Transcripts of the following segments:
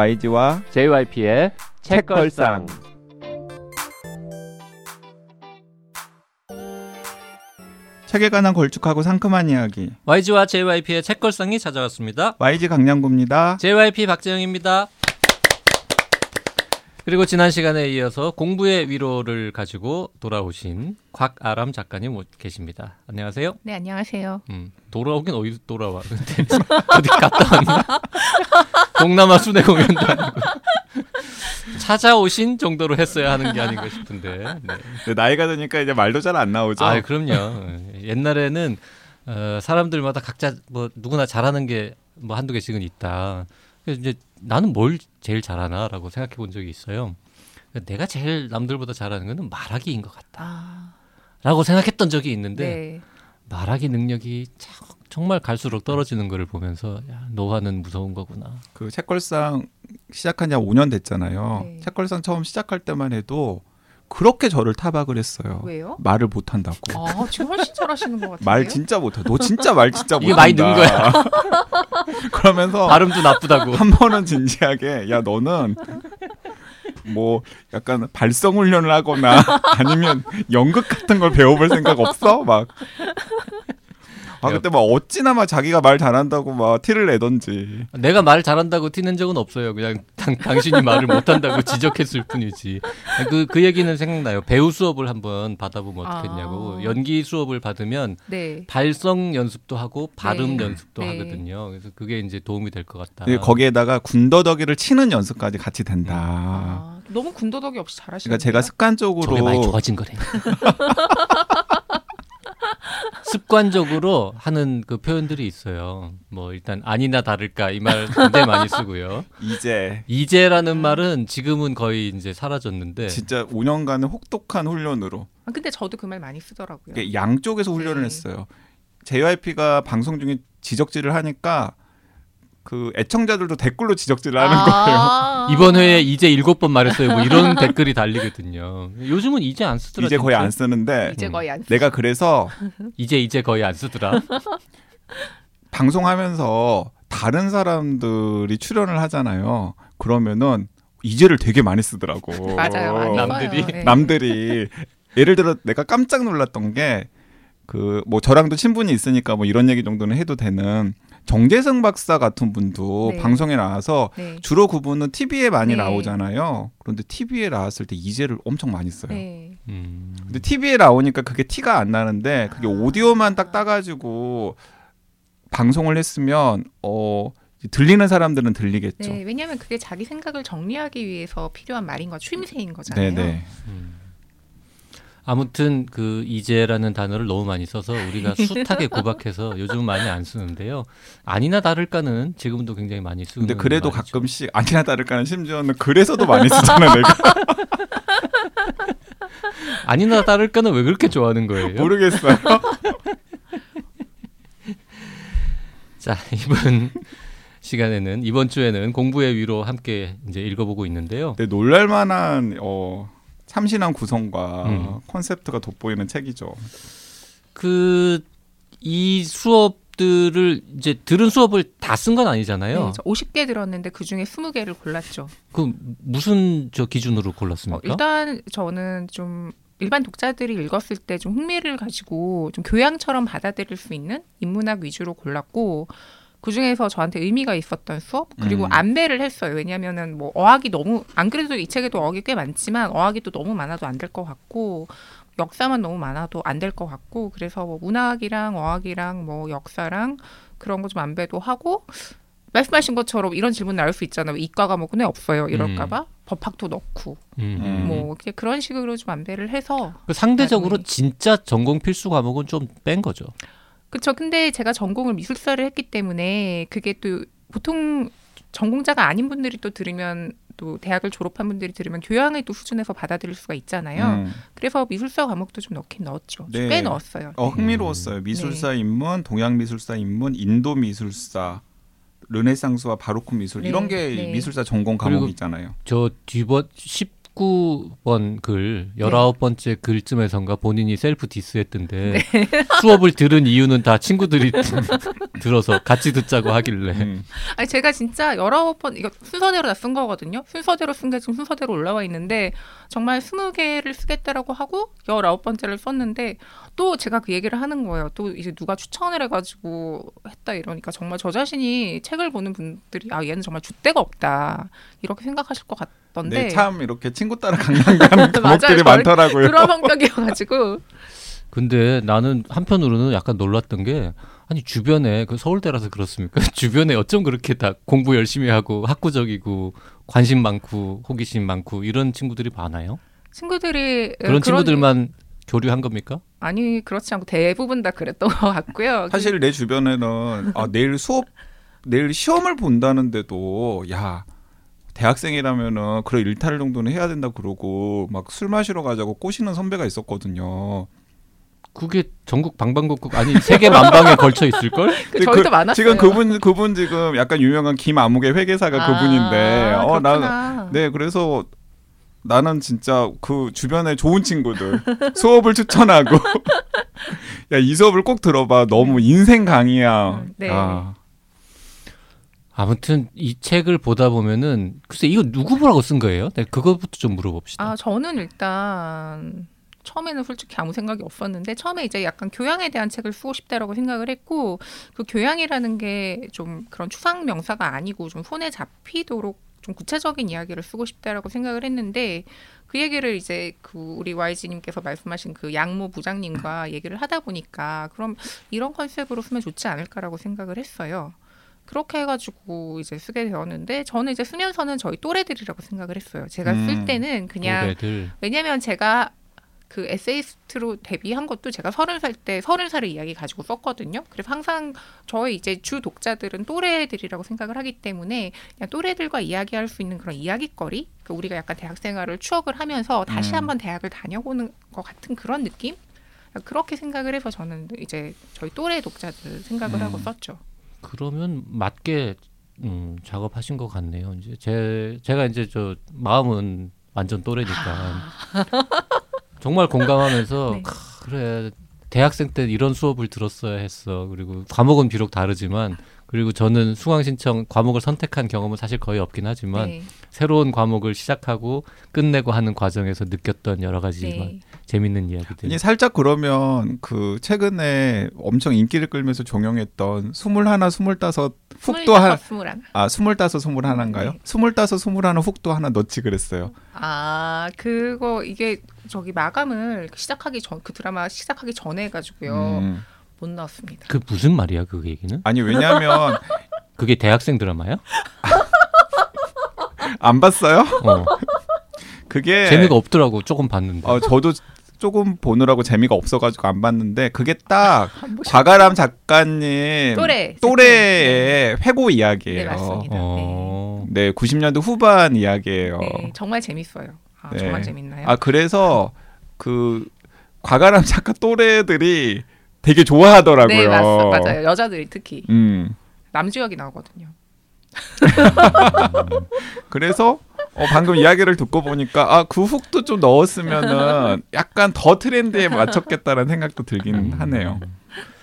YG와 JYP의 책걸상. 책에 관한 걸쭉하고 상큼한 이야기 YG와 JYP의 책걸상이 찾아왔습니다. YG 강량구입니다. JYP 박재영입니다. 그리고 지난 시간에 이어서 공부의 위로를 가지고 돌아오신 곽아람 작가님 오- 계십니다. 안녕하세요. 네, 안녕하세요. 음, 돌아오긴 어디서 돌아와? 근데 어디 갔다 왔나? 동남아 순회 공연도 아니고 찾아오신 정도로 했어야 하는 게 아닌가 싶은데. 네. 네, 나이가 드니까 이제 말도 잘 안 나오죠. 아, 그럼요. 옛날에는 어, 사람들마다 각자 뭐 누구나 잘하는 게 뭐 한두 개씩은 있다. 그래서 이제 나는 뭘 제일 잘하나라고 생각해 본 적이 있어요. 내가 제일 남들보다 잘하는 거는 말하기인 것 아, 같다라고 생각했던 적이 있는데 네. 말하기 능력이 참- 정말 갈수록 떨어지는 거를 보면서 야, 노화는 무서운 거구나. 그 책걸상 시작한 지 한 5년 됐잖아요. 네. 책걸상 처음 시작할 때만 해도 그렇게 저를 타박을 했어요. 왜요? 말을 못 한다고. 아, 지금 훨씬 잘하시는 것 같은데요? 말 진짜 못해. 너 진짜 말 진짜 못한다. 이게 많이 는 거야. 그러면서 발음도 나쁘다고. 한 번은 진지하게 야 너는 뭐 약간 발성 훈련을 하거나 아니면 연극 같은 걸 배워볼 생각 없어? 막. 아 그때 막 어찌나 막 자기가 말 잘한다고 막 티를 내던지. 내가 말 잘한다고 티낸 적은 없어요. 그냥 당, 당신이 말을 못한다고 지적했을 뿐이지. 그, 그 얘기는 생각나요. 배우 수업을 한번 받아보면 어떻겠냐고. 아. 연기 수업을 받으면 네. 발성 연습도 하고 발음 네. 연습도 네. 하거든요. 그래서 그게 이제 도움이 될 것 같다. 거기에다가 군더더기를 치는 연습까지 같이 된다. 아, 너무 군더더기 없이 잘하시는 그러니까 제가 습관적으로 많이 좋아진 거래. 습관적으로 하는 그 표현들이 있어요. 뭐 일단 아니나 다를까 이 말 굉장히 많이 쓰고요. 이제 이제라는 말은 지금은 거의 이제 사라졌는데 진짜 5년간의 혹독한 훈련으로 아, 근데 저도 그 말 많이 쓰더라고요. 양쪽에서 훈련을 네. 했어요. JYP가 방송 중에 지적질을 하니까 그 애청자들도 댓글로 지적질을 하는 거예요. 아. 이번 회에 이제 일곱 번 말했어요. 뭐 이런 댓글이 달리거든요. 요즘은 이제 안 쓰더라. 이제 거의 진짜. 안 쓰는데 이제 거의 안 내가 그래서 이제 이제 거의 안 쓰더라. 방송하면서 다른 사람들이 출연을 하잖아요. 그러면은 이제를 되게 많이 쓰더라고. 맞아요. 많이 남들이? 네. 남들이 예를 들어 내가 깜짝 놀랐던 게 그 뭐 저랑도 친분이 있으니까 뭐 이런 얘기 정도는 해도 되는 정재승 박사 같은 분도 네. 방송에 나와서 네. 주로 그분은 TV에 많이 네. 나오잖아요. 그런데 TV에 나왔을 때 이제를 엄청 많이 써요. 네. 음. 근데 TV에 나오니까 그게 티가 안 나는데 그게 아. 오디오만 딱 따가지고 방송을 했으면 어 들리는 사람들은 들리겠죠. 네, 왜냐하면 그게 자기 생각을 정리하기 위해서 필요한 말인 거 추임새인 거잖아요. 네 네. 음. 아무튼 그 이제라는 단어를 너무 많이 써서 우리가 숱하게 구박해서 요즘 많이 안 쓰는데요. 아니나 다를까는 지금도 굉장히 많이 쓰는 근데 그래도 말이죠. 가끔씩 아니나 다를까는 심지어는 그래서도 많이 쓰잖아 내가 아니나 다를까는 왜 그렇게 좋아하는 거예요? 모르겠어요. 자 이번 시간에는 이번 주에는 공부의 위로 함께 이제 읽어보고 있는데요. 근데 놀랄만한 어 참신한 구성과 음. 컨셉트가 돋보이는 책이죠. 그 이 수업들을 이제 들은 수업을 다 쓴 건 아니잖아요. 네, 저 50개 들었는데 그 중에 20개를 골랐죠. 그 무슨 저 기준으로 어, 골랐습니까? 일단 저는 좀 일반 독자들이 읽었을 때 좀 흥미를 가지고 좀 교양처럼 받아들일 수 있는 인문학 위주로 골랐고 그 중에서 저한테 의미가 있었던 수업 그리고 음. 안배를 했어요. 왜냐하면은 뭐 어학이 너무 안 그래도 이 책에도 어학이 꽤 많지만 어학이 또 너무 많아도 안 될 것 같고 역사만 너무 많아도 안 될 것 같고 그래서 뭐 문학이랑 어학이랑 뭐 역사랑 그런 거 좀 안배도 하고 말씀하신 것처럼 이런 질문 나올 수 있잖아요. 이과 과목은 왜 없어요? 이럴까봐 법학도 넣고 음. 음. 뭐 그런 식으로 좀 안배를 해서 그 상대적으로 나중에. 진짜 전공 필수 과목은 좀 뺀 거죠. 그쵸. 근데 제가 전공을 미술사를 했기 때문에 그게 또 보통 전공자가 아닌 분들이 또 들으면 또 대학을 졸업한 분들이 들으면 교양의 또 수준에서 받아들일 수가 있잖아요. 음. 그래서 미술사 과목도 좀 넣긴 넣었죠. 좀 네. 꽤 넣었어요. 어 흥미로웠어요. 미술사 입문, 동양 미술사 입문, 인도 미술사, 르네상스와 바로크 미술 네, 이런 게 네. 미술사 전공 과목이 있잖아요. 저 뒤번 19번 글, 19번째 글쯤에선가 본인이 셀프 디스했던데 네. 수업을 들은 이유는 다 친구들이 들어서 같이 듣자고 하길래 음. 아니 제가 진짜 열아홉 번 이거 순서대로 다 쓴 거거든요. 순서대로 쓴 게 지금 순서대로 올라와 있는데 정말 스무 개를 쓰겠다라고 하고 열아홉 번째를 썼는데 또 제가 그 얘기를 하는 거예요. 또 이제 누가 추천을 해 가지고 했다 이러니까 정말 저 자신이 책을 보는 분들이 아 얘는 정말 줏대가 없다 이렇게 생각하실 것 같 던데 네, 참 이렇게 친구 따라 강남 가는 저는 많더라고요. 그런 성격이어가지고 근데 나는 한편으로는 약간 놀랐던 게 아니 주변에 그 서울대라서 그렇습니까? 주변에 어쩜 그렇게 다 공부 열심히 하고 학구적이고 관심 많고 호기심 많고 이런 친구들이 많아요? 친구들이 그런 친구들만 교류한 겁니까? 아니 그렇지 않고 대부분 다 그랬던 것 같고요. 사실 내 주변에는 아, 내일 수업 내일 시험을 본다는데도 야 대학생이라면은 그래 일탈 정도는 해야 된다 그러고 막 술 마시러 가자고 꼬시는 선배가 있었거든요. 그게 전국 방방곡곡 아니 세계 만방에 걸쳐 있을 걸? 그 저희도 그- 많았어요. 지금 그분 그분 지금 약간 유명한 김아무개 회계사가 그분인데 아, 어 나는. 네 그래서 나는 진짜 그 주변에 좋은 친구들 수업을 추천하고 야 이 수업을 꼭 들어봐 너무 인생 강의야. 음, 네. 아, 아무튼 이 책을 보다 보면은 글쎄 이거 누구 보라고 쓴 거예요? 네, 그것부터 좀 물어봅시다. 아 저는 일단 처음에는 솔직히 아무 생각이 없었는데 처음에 이제 약간 교양에 대한 책을 쓰고 싶다라고 생각을 했고 그 교양이라는 게 좀 그런 추상 명사가 아니고 좀 손에 잡히도록 좀 구체적인 이야기를 쓰고 싶다라고 생각을 했는데 그 얘기를 이제 그 우리 YG님께서 말씀하신 그 양모 부장님과 얘기를 하다 보니까 그럼 이런 컨셉으로 쓰면 좋지 않을까라고 생각을 했어요. 그렇게 해가지고 이제 쓰게 되었는데 저는 이제 쓰면서는 저희 또래들이라고 생각을 했어요. 제가 쓸 음. 때는 그냥 노래들 왜냐면 제가 그 에세이스트로 데뷔한 것도 제가 서른 살 때 서른 살의 이야기 가지고 썼거든요. 그래서 항상 저의 이제 주 독자들은 또래들이라고 생각을 하기 때문에 그냥 또래들과 이야기할 수 있는 그런 이야기거리, 그 우리가 약간 대학 생활을 추억을 하면서 다시 음. 한번 대학을 다녀보는 것 같은 그런 느낌. 그렇게 생각을 해서 저는 이제 저희 또래 독자들 생각을 음. 하고 썼죠. 그러면 맞게 음, 작업하신 것 같네요. 이제 제 제가 이제 저 마음은 완전 또래니까 정말 공감하면서 네. 크, 그래 대학생 때 이런 수업을 들었어야 했어. 그리고 과목은 비록 다르지만 그리고 저는 수강 신청 과목을 선택한 경험은 사실 거의 없긴 하지만 네, 새로운 과목을 시작하고 끝내고 하는 과정에서 느꼈던 여러 가지 네. 재밌는 이야기들. 아니 살짝 그러면 그 최근에 엄청 인기를 끌면서 종영했던 스물하나 스물다섯 훅도 한 스물하나. 아 스물다섯 스물하나인가요? 네. 스물다섯 스물하나 훅도 하나 넣지 그랬어요. 아 그거 이게 저기 마감을 시작하기 전 그 드라마 시작하기 전에 해가지고요 음. 못 나왔습니다. 그 무슨 말이야 그 얘기는? 아니 왜냐하면 그게 대학생 드라마야? 안 봤어요? 어. 그게 재미가 없더라고 조금 봤는데. 어 저도 조금 보느라고 재미가 없어가지고 안 봤는데 그게 딱안 보셨- 과가람 작가님 또래 또래의 회고 네 이야기예요. 맞습니다. 어. 네, 90년대 후반 이야기예요. 네. 네, 정말 재밌어요. 아, 네. 정말 재밌나요? 아 그래서 그 과가람 작가 또래들이 되게 좋아하더라고요. 네 맞, 맞아요. 여자들이 특히 음. 남주혁이 나오거든요. 그래서 어, 방금 이야기를 듣고 보니까 아 그 훅도 좀 넣었으면은 약간 더 트렌드에 맞췄겠다라는 생각도 들긴 음. 하네요.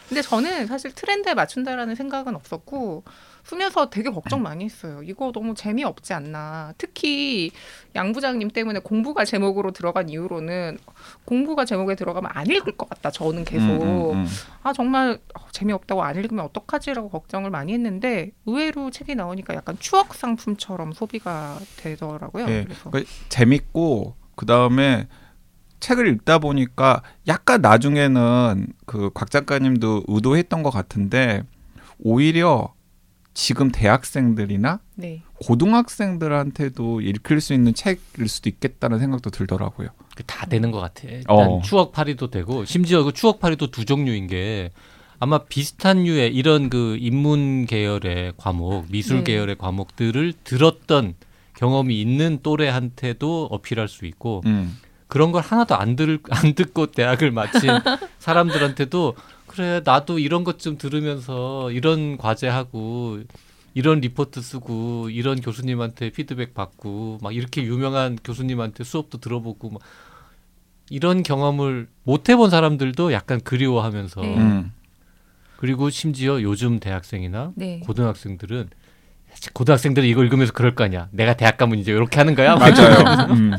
근데 저는 사실 트렌드에 맞춘다라는 생각은 없었고 쓰면서 되게 걱정 많이 했어요. 이거 너무 재미없지 않나. 특히 양 부장님 때문에 공부가 제목으로 들어간 이후로는 공부가 제목에 들어가면 안 읽을 것 같다. 저는 계속 음, 음, 음. 아 정말 어, 재미없다고 안 읽으면 어떡하지라고 걱정을 많이 했는데 의외로 책이 나오니까 약간 추억 상품처럼 소비가 되더라고요. 예, 그래서 그 재밌고 그 다음에 책을 읽다 보니까 약간 나중에는 그 곽 작가님도 의도했던 것 같은데 오히려 지금 대학생들이나 네. 고등학생들한테도 읽힐 수 있는 책일 수도 있겠다는 생각도 들더라고요. 그다 되는 것 같아. 일단 어. 추억팔이도 되고 심지어 그 추억팔이도 두 종류인 게 아마 비슷한 류의 이런 그 인문 계열의 과목, 미술 네. 계열의 과목들을 들었던 경험이 있는 또래한테도 어필할 수 있고 음. 그런 걸 하나도 안, 들, 안 듣고 대학을 마친 사람들한테도 그래 나도 이런 것 좀 들으면서 이런 과제하고 이런 리포트 쓰고 이런 교수님한테 피드백 받고 막 이렇게 유명한 교수님한테 수업도 들어보고 막 이런 경험을 못 해본 사람들도 약간 그리워하면서 네. 음. 그리고 심지어 요즘 대학생이나 네. 고등학생들은 고등학생들이 이거 읽으면서 그럴 거 아니야. 내가 대학 가면 이제 이렇게 하는 거야. 맞아요. 음.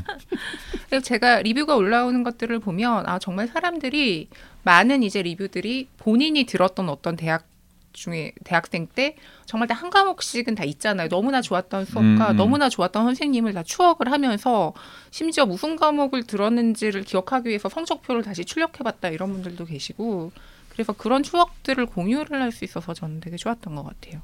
그리고 제가 리뷰가 올라오는 것들을 보면 아 정말 사람들이 많은 이제 리뷰들이 본인이 들었던 어떤 대학 중에 대학생 때 정말 다 한 과목씩은 다 있잖아요. 너무나 좋았던 수업과 음, 음. 너무나 좋았던 선생님을 다 추억을 하면서 심지어 무슨 과목을 들었는지를 기억하기 위해서 성적표를 다시 출력해봤다 이런 분들도 계시고 그래서 그런 추억들을 공유를 할 수 있어서 저는 되게 좋았던 것 같아요.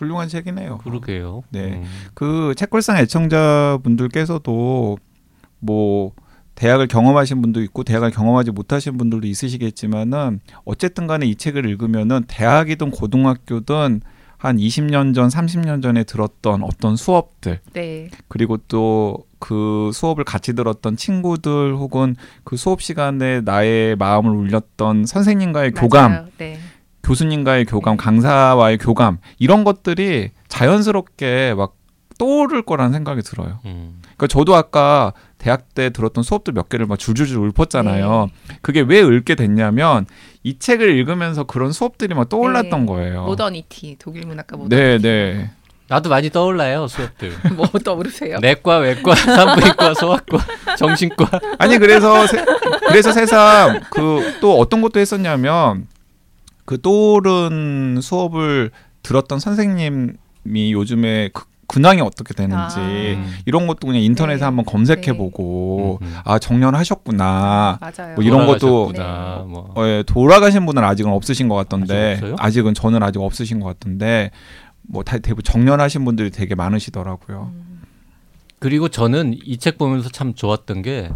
훌륭한 책이네요. 그러게요. 네. 음. 그 책걸상 애청자분들께서도 뭐 대학을 경험하신 분도 있고 대학을 경험하지 못하신 분들도 있으시겠지만은 어쨌든 간에 이 책을 읽으면은 대학이든 고등학교든 한 20년 전, 30년 전에 들었던 어떤 수업들 네, 그리고 또 그 수업을 같이 들었던 친구들 혹은 그 수업 시간에 나의 마음을 울렸던 선생님과의 교감 맞아요. 네, 교수님과의 교감, 강사와의 교감 이런 것들이 자연스럽게 막 떠오를 거라는 생각이 들어요. 음. 그러니까 저도 아까 대학 때 들었던 수업들 몇 개를 막 줄줄줄 읊었잖아요. 네. 그게 왜 읊게 됐냐면 이 책을 읽으면서 그런 수업들이 막 떠올랐던 네. 거예요. 모더니티 독일 문학과 모더니티. 네, 네. 나도 많이 떠올라요 수업들. 뭐 떠오르세요? 내과, 외과, 산부인과, 소아과, 정신과. 아니 그래서 세, 그래서 새삼 그또 어떤 것도 했었냐면 그 떠오른 수업을 들었던 선생님이 요즘에 그 근황이 어떻게 되는지 아. 음. 이런 것도 그냥 인터넷에 네. 한번 검색해 보고 음, 음. 아 정년하셨구나 맞아요. 뭐 이런 것도 돌아가셨구나, 뭐. 어, 예, 돌아가신 분은 아직은 없으신 것 같던데 아직? 아직은 저는 아직 없으신 것 같던데 뭐 다, 대부분 정년하신 분들이 되게 많으시더라고요. 음, 그리고 저는 이 책 보면서 참 좋았던 게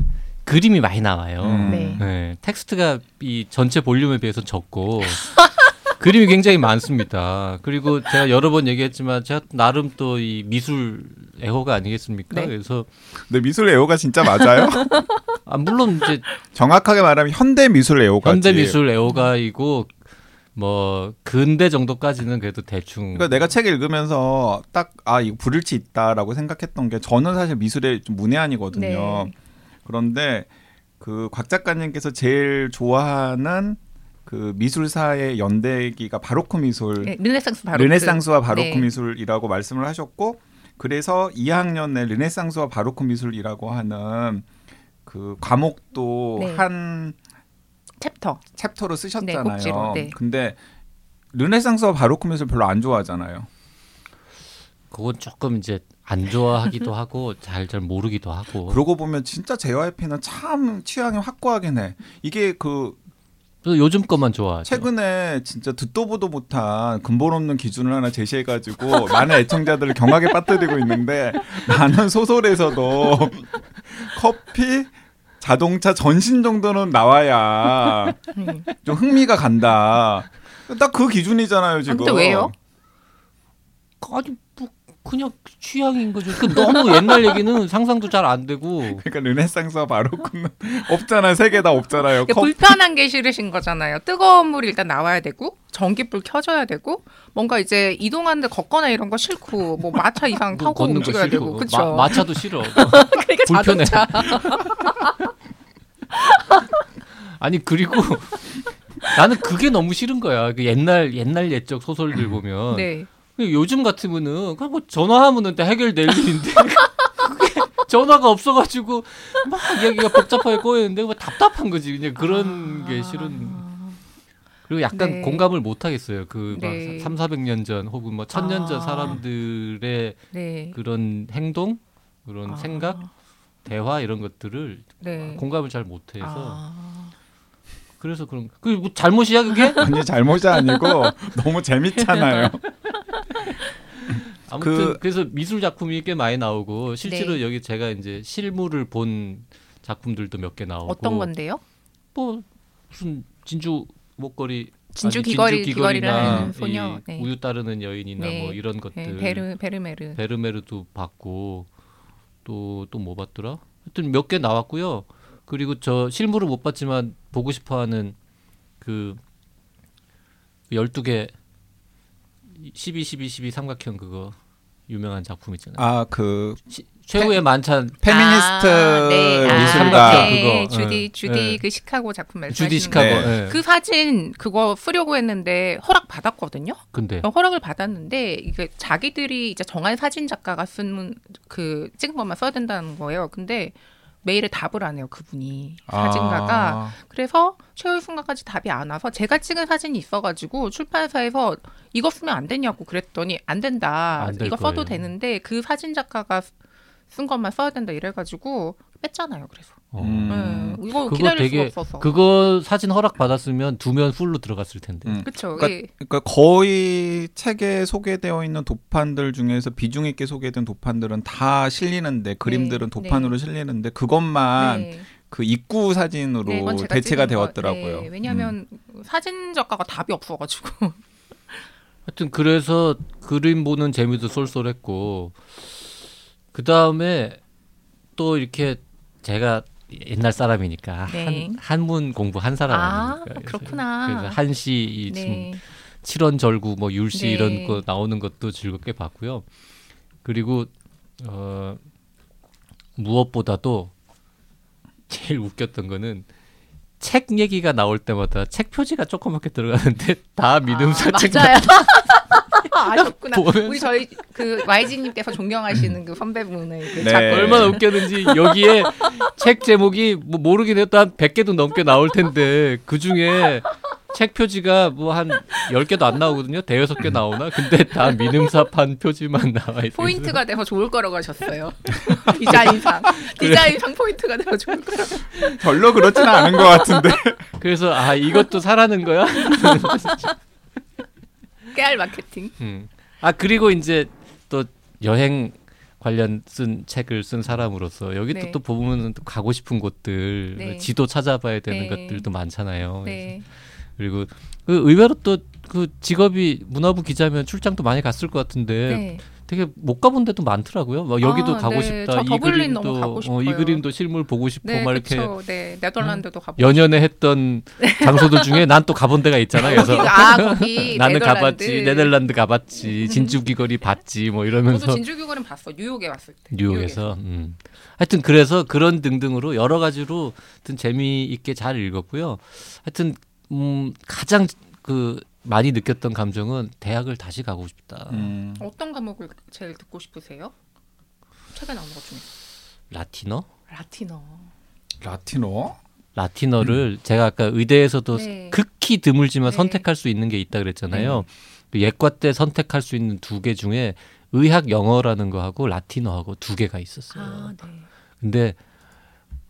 그림이 많이 나와요. 음. 네. 네, 텍스트가 이 전체 볼륨에 비해서 적고 그림이 굉장히 많습니다. 그리고 제가 여러 번 얘기했지만 제가 나름 또 이 미술 애호가 아니겠습니까? 네. 그래서 근데 미술 애호가 진짜 맞아요? 아, 물론 이제 정확하게 말하면 현대 미술 애호가 현대 미술 애호가이고 뭐 근대 정도까지는 그래도 대충 그러니까 내가 책 읽으면서 딱 아 이거 불일치 있다라고 생각했던 게 저는 사실 미술에 좀 문외한이거든요. 네. 그런데 그 곽 작가님께서 제일 좋아하는 그 미술사의 연대기가 바로크 미술, 네, 르네상스 바로크. 르네상스와 바로크 네. 미술이라고 말씀을 하셨고 그래서 2학년에 르네상스와 바로크 미술이라고 하는 그 과목도 네. 한 챕터. 챕터로 네, 쓰셨잖아요. 꼭지로, 네. 근데 르네상스와 바로크 미술 별로 안 좋아하잖아요. 그건 조금 이제 안 좋아하기도 하고 잘 잘 모르기도 하고 그러고 보면 진짜 JYP는 참 취향이 확고하긴 해. 이게 그 요즘 것만 좋아하죠. 최근에 진짜 듣도 보도 못한 근본 없는 기준을 하나 제시해가지고 많은 애청자들을 경악에 빠뜨리고 있는데 나는 소설에서도 커피, 자동차, 전신 정도는 나와야 음. 좀 흥미가 간다. 딱 그 기준이잖아요 지금. 근데 왜요? 아니 뭐 그냥 취향인 거죠. 그 너무 옛날 얘기는 상상도 잘 안 되고 그러니까 르네상스와 바로크는 없잖아요. 세개다 없잖아요. 그러니까 컵- 불편한 게 싫으신 거잖아요. 뜨거운 물이 일단 나와야 되고 전기불 켜져야 되고 뭔가 이제 이동하는데 걷거나 이런 거 싫고 뭐 마차 이상 뭐 타고 걷는 거 움직여야 싫고 되고 그렇죠. 마, 마차도 싫어. 그러니까 불편해. 자동차. 아니 그리고 나는 그게 너무 싫은 거야. 그 옛날 옛날 옛적 소설들 보면 네. 그 요즘 같으면은 그냥 뭐 전화하면은 다 해결될 일인데 그게 전화가 없어가지고 막 이야기가 복잡하게 꼬이는데 뭐 답답한 거지. 그냥 그런 게 싫은. 그리고 약간 네. 공감을 못 하겠어요. 그막 네. 3, 400년 전 혹은 뭐 1000년 전 아. 사람들의 네. 그런 행동, 그런 아. 생각, 대화 이런 것들을 네. 공감을 잘 못 해서 아. 그래서 그런 그뭐 잘못이야 그게? 아니 잘못이 아니고 너무 재밌잖아요. 아무튼 그- 그, 래서 미술 작품이 꽤 많이 나오고 실제로 네. 여기 제가 이제 실물을 본 작품들도 몇 개 나오고 어떤 건데요? 뭐 무슨 진주 목걸이 진주 아니, 귀걸이 진주 귀걸이를 하는 소녀. 네. 우유 따르는 여인이나 네. 뭐 이런 것들 네, 베르 베르메르. 베르메르도 봤고 또 또 뭐 봤더라? 하여튼 몇 개 나왔고요. 그리고 저 실물을 못 봤지만 보고 싶어하는 그 12개 12 12 12 삼각형 그거 유명한 작품 있잖아요. 아그 시- 최후의 만찬 페미니스트 아, 네. 아, 미술가 네. 그거. 주디 예. 주디 예. 그 시카고 작품 주디 말씀하시는 시카고. 네. 예. 그 사진 그거 쓰려고 했는데 허락 받았거든요. 근데 허락을 받았는데 이게 자기들이 이제 정한 사진 작가가 쓴 그 찍은 것만 써야 된다는 거예요. 근데 메일에 답을 안 해요 그분이. 사진가가. 아, 그래서 최후의 순간까지 답이 안 와서 제가 찍은 사진이 있어가지고 출판사에서 이거 쓰면 안 되냐고 그랬더니 안 된다. 안될 이거 써도 거예요. 되는데 그 사진 작가가 쓴 것만 써야 된다 이래가지고 뺐잖아요 그래서 어. 음. 네, 이거 그거 기다릴 되게 수가 없어서 그거 사진 허락 받았으면 두면 풀로 들어갔을 텐데. 음. 그쵸 그러니까- 예. 그러니까 거의 책에 소개되어 있는 도판들 중에서 비중 있게 소개된 도판들은 다 실리는데 그림들은 도판으로 실리는데 그것만 네. 그 입구 사진으로 네, 대체가 되었더라고요. 네, 왜냐하면 사진 작가가 답이 없어가지고 하여튼 그래서 그림 보는 재미도 쏠쏠했고 그 다음에 또 이렇게 제가 옛날 사람이니까 네. 한, 한문 공부 한 사람 아? 그래서- 그렇구나. 그래서 한시 네. 칠원절구 뭐 율시 네. 이런 거 나오는 것도 즐겁게 봤고요. 그리고 어 무엇보다도 제일 웃겼던 거는 책 얘기가 나올 때마다 책 표지가 조그맣게 들어가는데 다 민음사 아, 책 맞아요. 아셨구나. 보면서- 우리 저희 그 YG님께서 존경하시는 그 선배분의 그 네. 작품. 얼마나 웃겼는지 여기에 책 제목이 뭐 모르긴 해도 한 100개도 넘게 나올 텐데 그 중에 책 표지가 뭐 한 10개도 안 나오거든요. 대여섯 개 나오나? 근데 다 민음사판 표지만 나와 있어요. 포인트가 돼서 좋을 거라고 하셨어요. 디자인상. 디자인상 포인트가 돼서 좋을 거라고. 별로 그렇지는 않은 것 같은데. 그래서 아 이것도 사라는 거야? 깨알 마케팅. 음. 아 그리고 이제 또 여행 관련 쓴 책을 쓴 사람으로서 여기 네. 또, 또 보면은 또 가고 싶은 곳들 네. 지도 찾아봐야 되는 네. 것들도 많잖아요. 네. 그리고 그 의외로 또 그 직업이 문화부 기자면 출장도 많이 갔을 것 같은데 네. 되게 못 가본 데도 많더라고요. 막 여기도 아, 가고 네. 싶다. 저이 그림도 가고 어, 이. 그림도 실물 보고 싶고 네, 막 이렇게. 네, 네덜란드도 가보고 연연해 했던 장소들 중에 난 또 가본 데가 있잖아. 그래서 거기, 아, 거기 나는 네덜란드. 가봤지, 네덜란드 가봤지, 진주 귀걸이 봤지, 뭐 이러면서 저도 진주교구는 봤어. 뉴욕에 왔을 때. 뉴욕에서. 음. 하여튼 그래서 그런 등등으로 여러 가지로 하여튼 재미있게 잘 읽었고요. 하여튼 음, 가장 그 많이 느꼈던 감정은 대학을 다시 가고 싶다. 음. 어떤 과목을 제일 듣고 싶으세요? 책에 나온 것 중에. 라틴어? 라틴어. 라틴어? 라틴어를 제가 아까 의대에서도 네. 극히 드물지만 네. 선택할 수 있는 게 있다 그랬잖아요. 그 예과 때 선택할 수 있는 두 개 중에 의학 영어라는 거하고 라틴어하고 두 개가 있었어요. 아, 네. 근데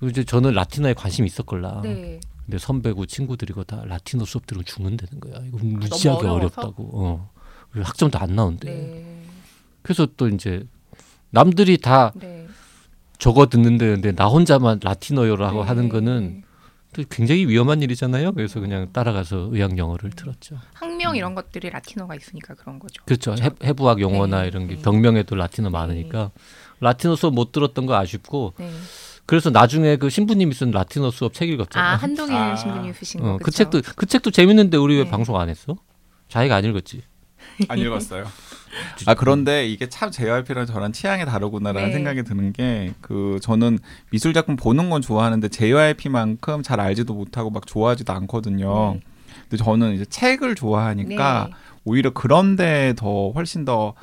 이제 저는 라틴어에 관심이 있었걸라. 네. 근데 선배고 친구들이고 다 라틴어 수업 들으면 죽는다는 거야. 이거 무지하게 어려워서? 어렵다고. 어. 그리고 학점도 안 나온대. 네. 그래서 또 이제 남들이 다 네. 적어 듣는데 근데 나 혼자만 라틴어요라고 네. 하는 거는 또 굉장히 위험한 일이잖아요. 그래서 그냥 따라가서 의학 영어를 들었죠. 학명 이런 것들이 라틴어가 있으니까 그런 거죠. 그렇죠. 해, 해부학 용어나 네. 이런 게 네. 병명에도 라틴어 많으니까 라틴어 수업 못 들었던 거 아쉽고 네. 그래서 나중에 그 신부님이 쓴 라틴어 수업 책 읽었잖아요. 아 한동일 아. 신부님 쓰신 어, 거. 그 그쵸? 책도 그 책도 재밌는데 우리 왜 네. 방송 안 했어? 자기가 안 읽었지. 안 읽었어요. 아 그런데 이게 참 JYP랑 저랑 취향이 다르구나라는 네. 생각이 드는 게 그 저는 미술 작품 보는 건 좋아하는데 JYP만큼 잘 알지도 못하고 막 좋아하지도 않거든요. 네. 근데 저는 이제 책을 좋아하니까 네. 오히려 그런데 더 훨씬 더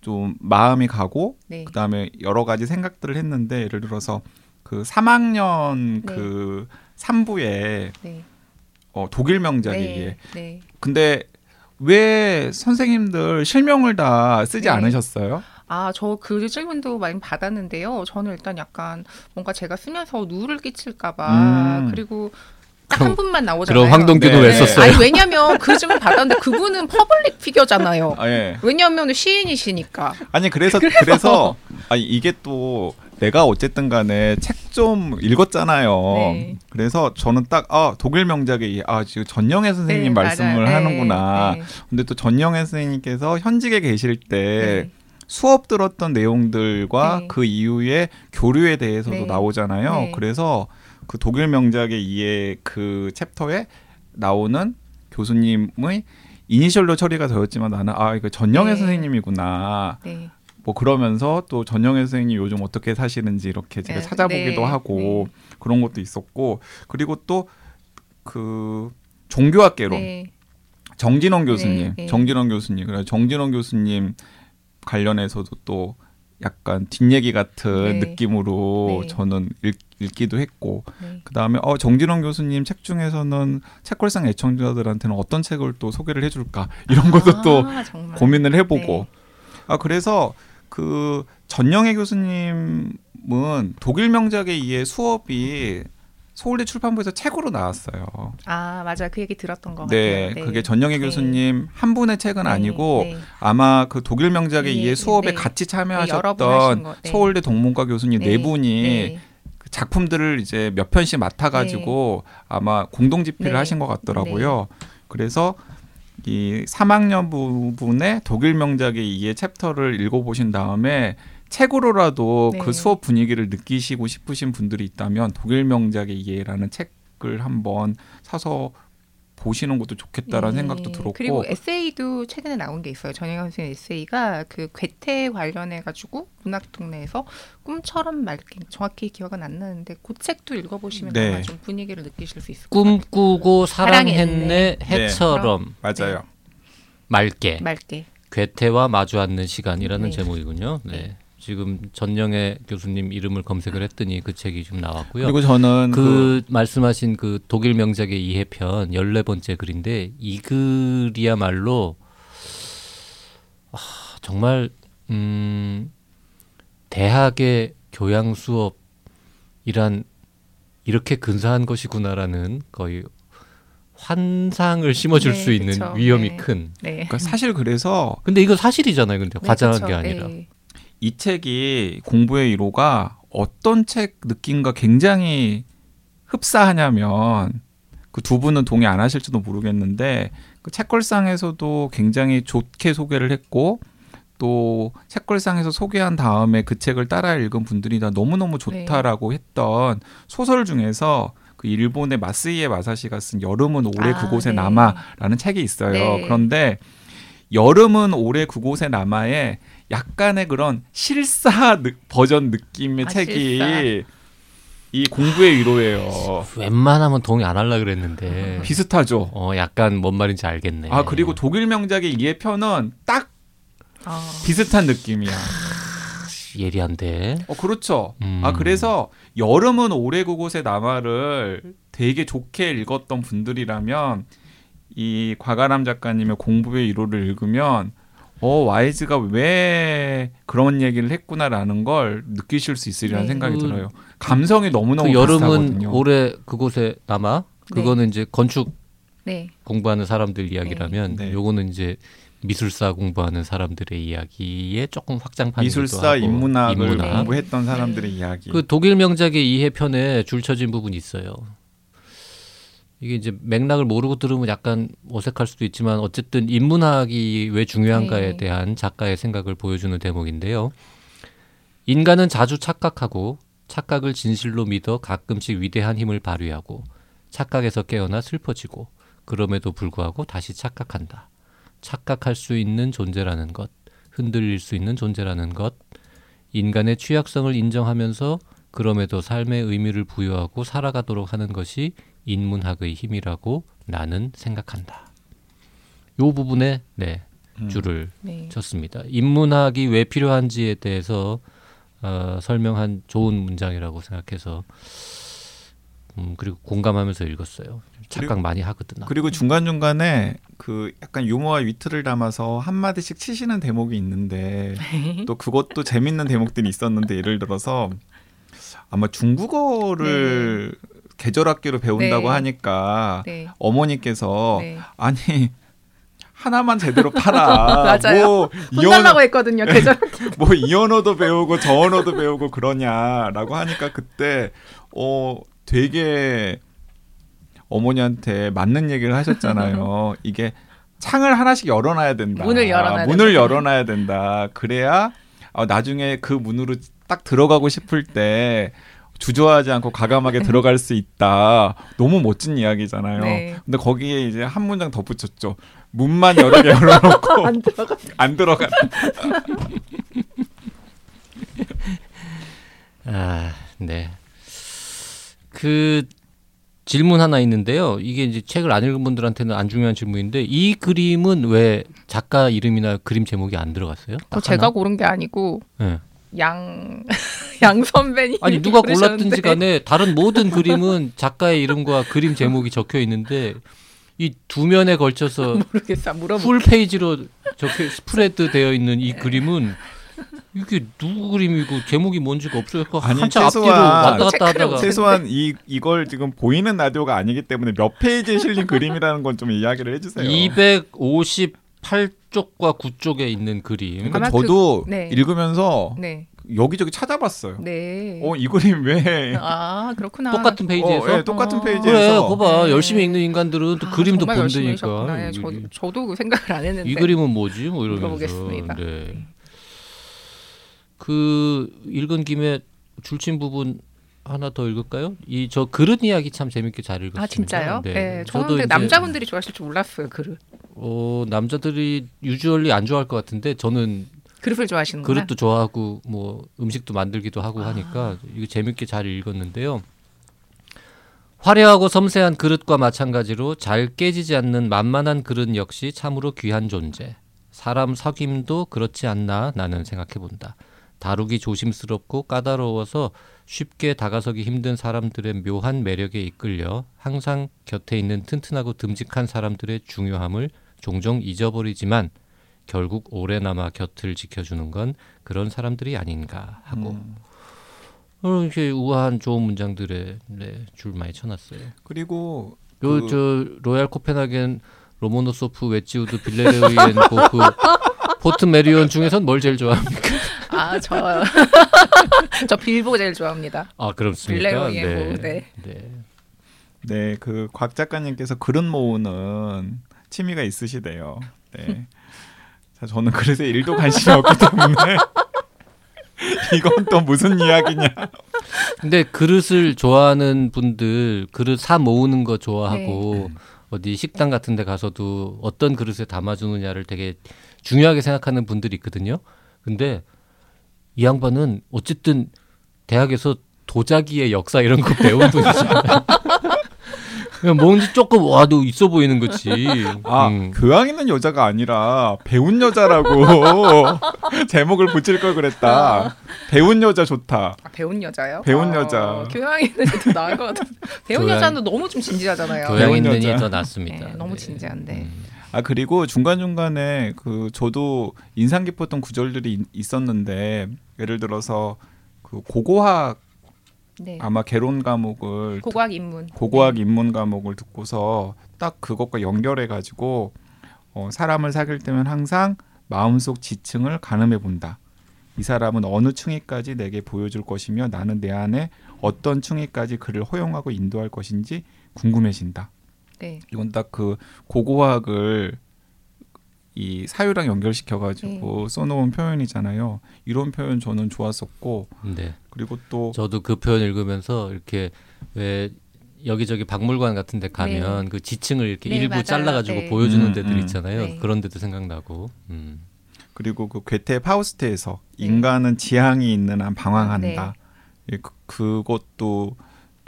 좀 마음이 가고 네. 그다음에 여러 가지 생각들을 했는데 예를 들어서 그 3학년 네. 그 3부에 네. 어, 독일 명작이 네. 네. 근데 왜 선생님들 실명을 다 쓰지 네. 않으셨어요? 아, 저 그 질문도 많이 받았는데요. 저는 일단 약간 뭔가 제가 쓰면서 누를 끼칠까봐 음. 그리고 딱한 그럼- 분만 나오잖아요. 그럼 황동규는 네. 왜 썼어요? 아니 왜냐면 그 질문 받았는데 그분은 public figure잖아요. 아, 예. 왜냐면 시인이시니까. 아니 그래서 그래서 아니 이게 또 내가 어쨌든 간에 책 좀 읽었잖아요. 네. 그래서 저는 딱 아 독일 명작에 아 지금 전영애 선생님 네, 말씀을 맞아요. 네, 하는구나. 네, 근데 또 전영애 선생님께서 현직에 계실 때 네. 수업 들었던 내용들과 네. 그 이후에 교류에 대해서도 네. 나오잖아요. 네. 그래서 그 독일 명작의 이해 그 챕터에 나오는 교수님의 이니셜로 처리가 되었지만 나는 아 이거 전영애 네. 선생님이구나. 네. 뭐 그러면서 또 전영애 선생님 요즘 어떻게 사시는지 이렇게 제가 네. 찾아보기도 네. 하고 그런 것도 있었고 그리고 또 그 종교학개론 네. 정진원 교수님, 네, 네. 정진원 교수님, 그래 정진원 교수님 관련해서도 또 약간 뒷얘기 같은 네. 느낌으로 네. 저는 읽, 읽기도 했고 네. 그 다음에 어 정진원 교수님 책 중에서는 책걸상 애청자들한테는 어떤 책을 또 소개를 해줄까 이런 것도 또 아, 정말. 고민을 해보고 네. 아 그래서 그 전영애 교수님은 독일 명작에 의해 수업이 서울대 출판부에서 책으로 나왔어요. 아 맞아 그 얘기 들었던 것 네, 같아요. 그게 전영애 네. 교수님 한 분의 책은 네, 아니고 네. 아마 그 독일 명작에 네, 의해 수업에 네. 같이 네, 분 하신 참여하셨던 거, 네. 서울대 동문과 교수님 네, 네, 분이 네. 그 작품들을 이제 몇 편씩 맡아가지고 아마 공동 집필을 네. 하신 것 같더라고요. 그래서 이 3학년 부분의 독일 명작에 의해 챕터를 읽어보신 다음에 책으로라도 네. 그 수업 분위기를 느끼시고 싶으신 분들이 있다면 독일 명작에 의해라는 책을 한번 사서 보시는 것도 좋겠다라는 네. 생각도 들었고 그리고 에세이도 최근에 나온 게 있어요. 전혜경 선생님 에세이가 그 괴테 관련해 가지고 문학 동네에서 꿈처럼 맑게 정확히 기억은 안 나는데 그 책도 읽어보시면 네. 아마 좀 분위기를 느끼실 수 있을 것 같아요. 꿈꾸고 사랑했네. 해처럼 맞아요. 맑게 맑게. 괴테와 마주 앉는 시간이라는 네. 제목이군요. 네. 네. 지금 전영애 교수님 이름을 검색을 했더니 그 책이 좀 나왔고요. 그리고 저는 그, 말씀하신 그 독일 명작의 이해편 14번째 글인데 이 글이야말로 아, 정말 음 대학의 교양 수업이란 이렇게 근사한 것이구나라는 거의 환상을 심어줄 네, 수 있는 그쵸. 위험이 네. 큰. 네. 그러니까 사실 그래서 근데 이거 사실이잖아요. 근데 네, 과장한 그쵸. 게 아니라. 네. 이 책이 공부의 1호가 어떤 책 느낌과 굉장히 흡사하냐면 그 두 분은 동의 안 하실지도 모르겠는데 그 책걸상에서도 굉장히 좋게 소개를 했고 또 책걸상에서 소개한 다음에 그 책을 따라 읽은 분들이 다 너무너무 좋다라고 했던 소설 중에서 그 일본의 마스이에 마사시가 쓴 여름은 오래 아, 그곳에 네. 남아라는 책이 있어요. 네. 그런데 여름은 오래 그곳에 남아에 약간의 그런 실사 느- 버전 느낌의 아, 책이 실사. 이 공부의 위로예요. 웬만하면 동의 안 하려 그랬는데. 비슷하죠. 어 약간 뭔 말인지 알겠네. 아 그리고 독일 명작의 이해편은 딱 아, 비슷한 느낌이야. 예리한데. 어 그렇죠. 음. 아 그래서 여름은 오래 그곳에 남아를 되게 좋게 읽었던 분들이라면 이 과가람 작가님의 공부의 1호를 읽으면 어 와이즈가 왜 그런 얘기를 했구나라는 걸 느끼실 수 있으리라는 네. 생각이 그- 들어요. 감성이 너무 너무 그 여름은 비슷하거든요. 올해 그곳에 남아. 그거는 이제 건축 네. 공부하는 사람들 이야기라면 네. 요거는 이제 미술사 공부하는 사람들의 이야기에 조금 확장판이기도 미술사 하고 인문학을 인문학. 공부했던 사람들의 이야기. 그 독일 명작의 이해편에 줄쳐진 부분이 있어요. 이게 이제 맥락을 모르고 들으면 약간 어색할 수도 있지만 어쨌든 인문학이 왜 중요한가에 네. 대한 작가의 생각을 보여주는 대목인데요. 인간은 자주 착각하고 착각을 진실로 믿어 가끔씩 위대한 힘을 발휘하고 착각에서 깨어나 슬퍼지고 그럼에도 불구하고 다시 착각한다. 착각할 수 있는 존재라는 것, 흔들릴 수 있는 존재라는 것, 인간의 취약성을 인정하면서 그럼에도 삶의 의미를 부여하고 살아가도록 하는 것이 인문학의 힘이라고 나는 생각한다. 요 부분에 네 음. 줄을 네. 쳤습니다. 인문학이 왜 필요한지에 대해서 어, 설명한 좋은 문장이라고 생각해서 음, 그리고 공감하면서 읽었어요. 착각 많이 하거든. 나. 그리고 중간 중간에 그 약간 유머와 위트를 담아서 한 마디씩 치시는 대목이 있는데 또 그것도 재밌는 대목들이 있었는데 예를 들어서 아마 중국어를 계절 학기로 배운다고 네. 하니까 네. 어머니께서 네. 아니 하나만 제대로 팔아. 맞아요. 뭐 혼날라고 했거든요. 계절. 뭐 이 언어도 배우고 저 언어도 배우고 그러냐라고 하니까 그때 어 되게 어머니한테 맞는 얘기를 하셨잖아요. 이게 창을 하나씩 열어놔야 된다. 문을 열어놔야 문을 된다. 열어놔야 된다. 그래야 어, 나중에 그 문으로 딱 들어가고 싶을 때 주저하지 않고 과감하게 들어갈 수 있다. 너무 멋진 이야기잖아요. 네. 근데 거기에 이제 한 문장 덧붙였죠. 문만 여러 개 열어놓고 안 들어가. 안 들어가. 아, 네. 그 질문 하나 있는데요. 이게 이제 책을 안 읽은 분들한테는 안 중요한 질문인데 이 그림은 왜 작가 이름이나 그림 제목이 안 들어갔어요? 어, 딱 제가? 고른 게 아니고 네. 양, 양 선배님. 아니 누가 골랐든지 간에 다른 모든 그림은 작가의 이름과 그림 제목이 적혀 있는데 이 두 면에 걸쳐서 모르겠어. 물어보. full page로 적혀 spread 되어 있는 이 그림은 이게 누구 그림이고 제목이 뭔지가 없어요. 그 아니, 한참 앞뒤로 최소한 왔다 갔다 하다가. 최소한 이 이걸 지금 보이는 라디오가 아니기 때문에 몇 페이지에 실린 그림이라는 건 좀 이야기를 해주세요. 258 쪽과 9쪽에 있는 그림. 그러니까 저도 그- 네. 읽으면서 네. 여기저기 찾아봤어요. 네. 어 이 그림 왜? 아 그렇구나. 똑같은 페이지에서 어, 예, 똑같은 어. 페이지에서 그래, 봐봐. 네. 열심히 읽는 인간들은 또 아, 그림도 본다니까. 예, 저도, 저도 그 생각을 안 했는데. 이 그림은 뭐지? 뭐 이러면서. 물어보겠습니다. 네. 그 읽은 김에 줄친 부분 하나 더 읽을까요? 이 저 그릇 이야기 참 재밌게 잘 읽었습니다. 아 진짜요? 네. 저는 저도 이제, 남자분들이 좋아하실 줄 몰랐어요. 그릇. 어, 남자들이 유주얼리 안 좋아할 것 같은데 저는 그릇을 좋아하시는구나. 그릇도 좋아하고 뭐 음식도 만들기도 하고 아. 하니까 이거 재밌게 잘 읽었는데요. 화려하고 섬세한 그릇과 마찬가지로 잘 깨지지 않는 만만한 그릇 역시 참으로 귀한 존재. 사람 석임도 그렇지 않나 나는 생각해 본다. 다루기 조심스럽고 까다로워서 쉽게 다가서기 힘든 사람들의 묘한 매력에 이끌려 항상 곁에 있는 튼튼하고 듬직한 사람들의 중요함을 종종 잊어버리지만 결국 오래남아 곁을 지켜주는 건 그런 사람들이 아닌가 하고 음. 어, 이렇게 우아한 좋은 문장들에 네, 줄 많이 쳐놨어요. 그리고 요 그- 저 Royal Copenhagen Lomonosov Wedgwood Villeroy & Boch Portmeirion 중에선 뭘 제일 좋아합니까? 아 저요. 저 빌보 제일 좋아합니다. 아 그렇습니까? Villeroy & 네. 네. 네, 그 곽 작가님께서 그릇 모으는 취미가 있으시대요. 네. 자, 저는 그릇에 일도 관심이 없기 때문에 이건 또 무슨 이야기냐? 근데 그릇을 좋아하는 분들 그릇 사 모으는 거 좋아하고 어디 식당 같은 데 가서도 어떤 그릇에 담아주느냐를 되게 중요하게 생각하는 분들이 있거든요. 근데 이 양반은 어쨌든 대학에서 도자기의 역사 이런 거 배운 분이잖아요. 그냥 뭔지 조금 와도 있어 보이는 거지. 아, 음. 교양 있는 여자가 아니라 배운 여자라고 제목을 붙일 걸 그랬다. 배운 여자 좋다. 아, 배운 여자요? 배운 어, 여자. 교양 있는 게더 나을 것 같아. 배운 교양- 여자는 너무 좀 진지하잖아요. 교양 배운 있는 여자. 이더 낫습니다. 네, 너무 네. 진지한데. 음. 아 그리고 중간 중간에 그 저도 인상 깊었던 구절들이 있- 있었는데 예를 들어서 그 고고학 네. 아마 개론 과목을 고고학 인문. 고고학 네. 인문 과목을 듣고서 딱 그것과 연결해 가지고 어, 사람을 사귈 때면 항상 마음속 지층을 가늠해 본다. 이 사람은 어느 층위까지 내게 보여줄 것이며 나는 내 안에 어떤 층위까지 그를 허용하고 인도할 것인지 궁금해진다. 네. 이건 딱 그 고고학을 이 사유랑 연결시켜 가지고 네. 써놓은 표현이잖아요. 이런 표현 저는 좋았었고 네. 그리고 또 저도 그 표현 읽으면서 이렇게 왜 여기저기 박물관 같은 데 가면 그 지층을 이렇게 네, 일부 맞아요. 잘라가지고 네. 보여주는 음, 데들 음. 있잖아요. 네. 그런 데도 생각나고. 음. 그리고 그 괴테 파우스트에서 네. 인간은 지향이 있는 한 방황한다. 네. 예, 그, 그것도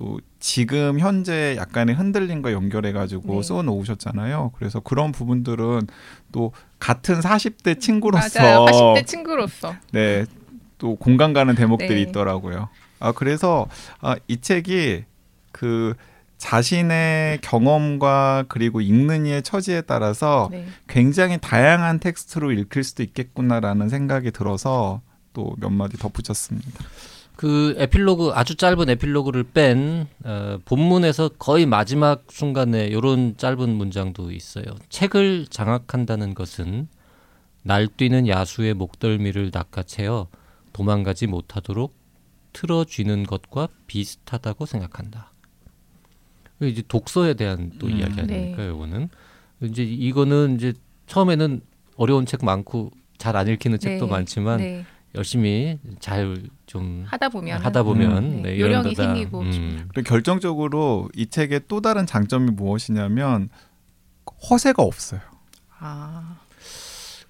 또 지금 현재 약간의 흔들림과 연결해 가지고 네. 써 놓으셨잖아요. 그래서 그런 부분들은 또 같은 40대 친구로서 맞아요. 80대 친구로서. 네, 또 공감 가는 대목들이 네. 있더라고요. 아 그래서 아, 이 책이 그 자신의 경험과 그리고 읽는 이의 처지에 따라서 네. 굉장히 다양한 텍스트로 읽힐 수도 있겠구나라는 생각이 들어서 또 몇 마디 덧붙였습니다. 그 에필로그 아주 짧은 에필로그를 뺀 어, 본문에서 거의 마지막 순간에 이런 짧은 문장도 있어요. 책을 장악한다는 것은 날뛰는 야수의 목덜미를 낚아채어 도망가지 못하도록 틀어쥐는 것과 비슷하다고 생각한다. 이제 독서에 대한 또 음. 이야기 네. 아닙니까? 요거는 이제 이거는 이제 처음에는 어려운 책 많고 잘 안 읽히는 책도 네. 많지만 네. 열심히 잘 좀 하다 보면 하다 보면 음. 네, 네, 이런 요령이 데다, 생기고 음, 그리고 결정적으로 이 책의 또 다른 장점이 무엇이냐면 허세가 없어요. 아,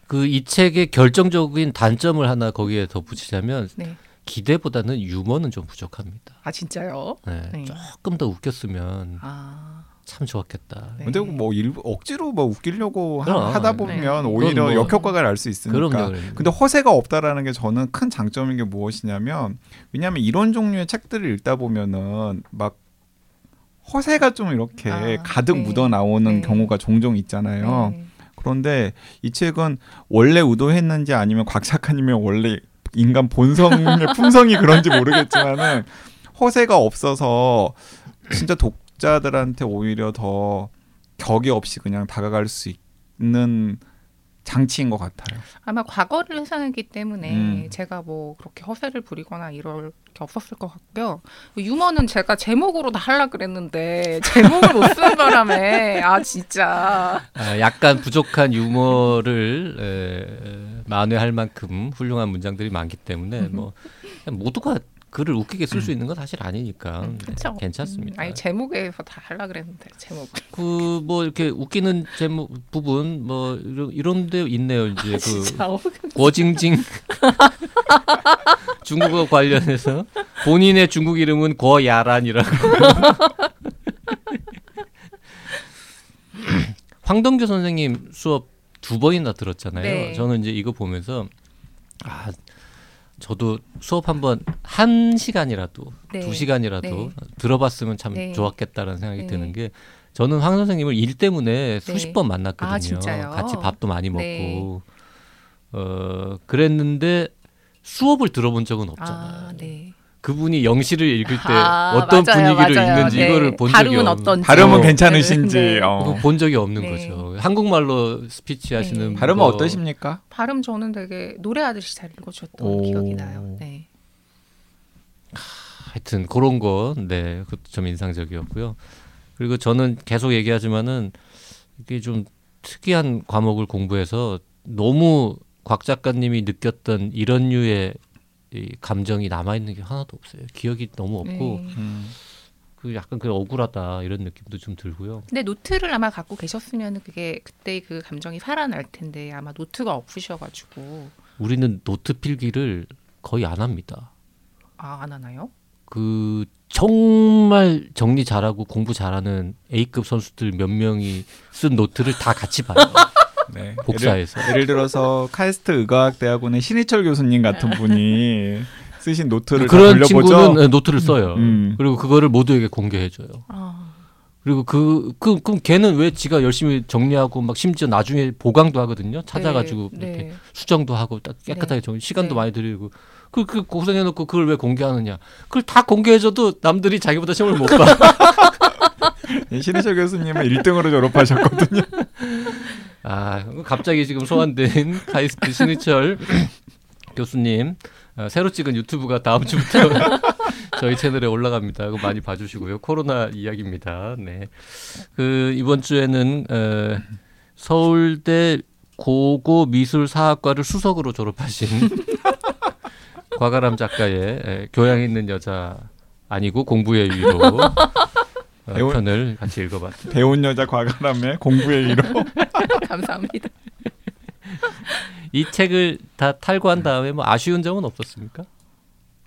그 이 책의 결정적인 단점을 하나 거기에 덧붙이자면 네. 기대보다는 유머는 좀 부족합니다. 아 진짜요? 네, 네. 조금 더 웃겼으면 아, 참 좋았겠다. 네. 근데 뭐 일부 억지로 뭐 웃기려고 그럼, 하, 다 네. 보면 네. 오히려 뭐- 역효과가 날 수 있으니까. 그럼요. 그럼요. 근데 허세가 없다라는 게 저는 큰 장점인 게 무엇이냐면 왜냐하면 이런 종류의 책들을 읽다 보면은 막 허세가 좀 이렇게 아, 가득 네. 묻어 나오는 네. 경우가 종종 있잖아요. 네. 그런데 이 책은 원래 의도했는지 아니면 곽 작가님의 원래 인간 본성의 품성이 그런지 모르겠지만은 허세가 없어서 진짜 독 자들한테 오히려 더 격이 없이 그냥 다가갈 수 있는 장치인 것 같아요. 아마 과거를 회상했기 때문에 음. 제가 뭐 그렇게 허세를 부리거나 이럴 게 없었을 것 같고요. 유머는 제가 제목으로 다 하려 그랬는데 제목을 못 쓰는 바람에 아 진짜 아, 약간 부족한 유머를 에, 만회할 만큼 훌륭한 문장들이 많기 때문에 뭐 그냥 모두가 글을 웃기게 쓸 수 있는 건 사실 아니니까 그렇죠. 괜찮습니다. 아니 제목에서 다 하려 그랬는데 제목. 그 뭐 이렇게 웃기는 제목 부분 뭐 이런 이런 데 있네요. 이제 그 진짜 어, 거징징 중국어 관련해서 본인의 중국 이름은 거야란이라고. 황동규 선생님 수업 두 번이나 들었잖아요. 네. 저는 이제 이거 보면서 아 저도 수업 한번 한 시간이라도 네. 두 시간이라도 네. 들어봤으면 참 네. 좋았겠다라는 생각이 네. 드는 게 저는 황 선생님을 일 때문에 수십 네. 번 만났거든요. 아? 같이 밥도 많이 먹고 네. 어 그랬는데 수업을 들어본 적은 없잖아요. 아 네. 그분이 영시를 읽을 때 아, 어떤 맞아요, 분위기를 맞아요. 읽는지 네. 이거를 본 적이 발음은 없, 어떤지. 발음은 어. 괜찮으신지 네. 어. 본 적이 없는 네. 거죠. 한국말로 스피치 하시는 네. 발음은 거- 어떠십니까? 발음 저는 되게 노래하듯이 잘 읽어주셨던 오. 기억이 나요. 네. 하여튼 그런 거, 네, 그것도 좀 인상적이었고요. 그리고 저는 계속 얘기하지만은 이게 좀 특이한 과목을 공부해서 너무 곽 작가님이 느꼈던 이런 류의 이 감정이 남아 있는 게 하나도 없어요. 기억이 너무 없고 네. 음. 그 약간 그 억울하다 이런 느낌도 좀 들고요. 근데 노트를 아마 갖고 계셨으면 그게 그때 그 감정이 살아날 텐데 아마 노트가 없으셔가지고 우리는 노트 필기를 거의 안 합니다. 아 안 하나요? 그 정말 정리 잘하고 공부 잘하는 A급 선수들 몇 명이 쓴 노트를 다 같이 봐요. 네. 복사해서. 예를, 예를 들어서 카이스트 의과학대학원의 신희철 교수님 같은 분이 쓰신 노트를 다 그런 돌려보죠. 친구는 네, 노트를 써요. 음. 그리고 그거를 모두에게 공개해줘요. 아 그리고 그, 그 그럼 걔는 왜 지가 열심히 정리하고 막 심지어 나중에 보강도 하거든요. 찾아가지고 네, 이렇게 네. 수정도 하고 딱 깨끗하게 정리, 시간도 네. 많이 들이고 그, 그 고생해놓고 그걸 왜 공개하느냐? 그걸 다 공개해줘도 남들이 자기보다 시험을 못 봐. 예, 신희철 교수님은 1등으로 졸업하셨거든요. 아 갑자기 지금 소환된 카이스트 신희철 교수님 어, 새로 찍은 유튜브가 다음 주부터 저희 채널에 올라갑니다. 많이 봐주시고요. 코로나 이야기입니다. 네. 그 이번 주에는 어, 서울대 고고 미술사학과를 수석으로 졸업하신 과가람 작가의 에, 교양 있는 여자 아니고 공부의 위로 어, 배운- 편을 같이 읽어봤습니다. 배운 여자 과가람의 공부의 위로. 감사합니다. 이 책을 다 탈고한 다음에 뭐 아쉬운 점은 없었습니까?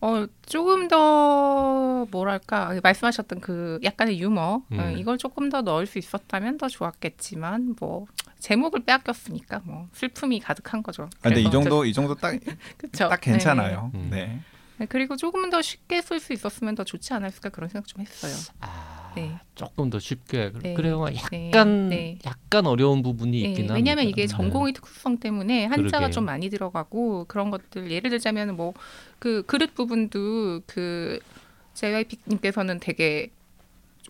어 조금 더 뭐랄까 말씀하셨던 그 약간의 유머 음. 어, 이걸 조금 더 넣을 수 있었다면 더 좋았겠지만 뭐 제목을 빼앗겼으니까 뭐 슬픔이 가득한 거죠. 아, 근데 이 정도 이 정도 딱 딱 그쵸? 괜찮아요. 네. 네. 네, 그리고 조금 더 쉽게 쓸 수 있었으면 더 좋지 않았을까 그런 생각 좀 했어요. 아, 네. 조금 더 쉽게 네. 그래요. 네. 약간 네. 약간 어려운 부분이 네, 있긴 합니다. 왜냐하면 이게 네. 전공의 특수성 때문에 한자가 그러게요. 좀 많이 들어가고 그런 것들 예를 들자면 뭐 그 그릇 부분도 그 JYP님께서는 되게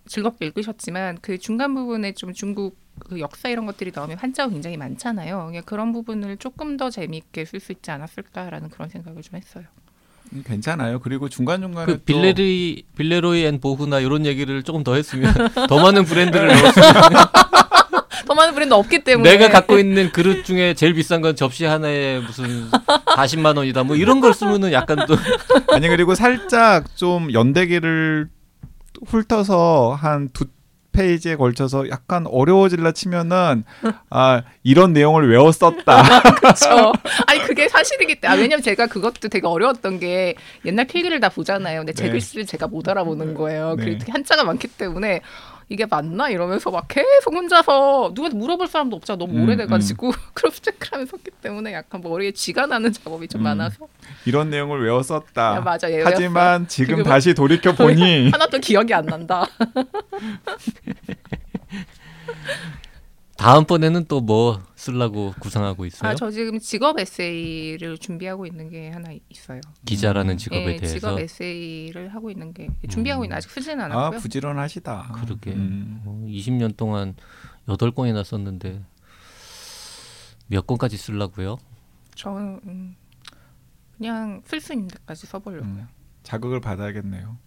즐겁게 읽으셨지만 그 중간 부분에 좀 중국 그 역사 이런 것들이 나오면 한자가 굉장히 많잖아요. 그냥 그런 부분을 조금 더 재미있게 쓸 수 있지 않았을까라는 그런 생각을 좀 했어요. 음, 괜찮아요. 그리고 중간 중간에 그 Ville- Villeroy & Boch나 이런 얘기를 조금 더 했으면 더 많은 브랜드를 넣었으면 더 좋아하는 브랜드 없기 때문에 내가 갖고 있는 그릇 중에 제일 비싼 건 접시 하나에 무슨 40만 원이다. 뭐 이런 걸 쓰면은 약간 또 아니 그리고 살짝 좀 연대기를 훑어서 한두 페이지에 걸쳐서 약간 어려워질라 치면은 아 이런 내용을 외웠었다. 그렇죠. 아니 그게 사실이기 때문에 아, 왜냐면 제가 그것도 되게 어려웠던 게 옛날 필기를 다 보잖아요. 근데 제 네. 글씨를 제가 못 알아보는 거예요. 네. 그리고 되게 한자가 많기 때문에 이게 맞나 이러면서 막 계속 혼자서 누구한테 물어볼 사람도 없잖아. 너무 음, 오래돼가지고 크로스 체크를 하면서 했기 때문에 약간 머리에 쥐가 나는 작업이 좀 음. 많아서 이런 내용을 아, 외웠었다. 맞아. 예, 하지만 지금 지금은- 다시 돌이켜 보니 하나도 기억이 안 난다. 다음번에는 또 뭐 쓰려고 구상하고 있어요? 아, 저 지금 직업 에세이를 준비하고 있는 게 하나 있어요. 기자라는 직업에 예, 대해서 직업 에세이를 하고 있는 게 준비하고 있는 아직 쓰지는 아 않았고요. 부지런하시다. 그러게 음. 어, 20년 동안 8권이나 썼는데 몇 권까지 쓰려고요? 저는 음, 그냥 쓸 수 있는 데까지 써 보려고요. 음. 자극을 받아야겠네요.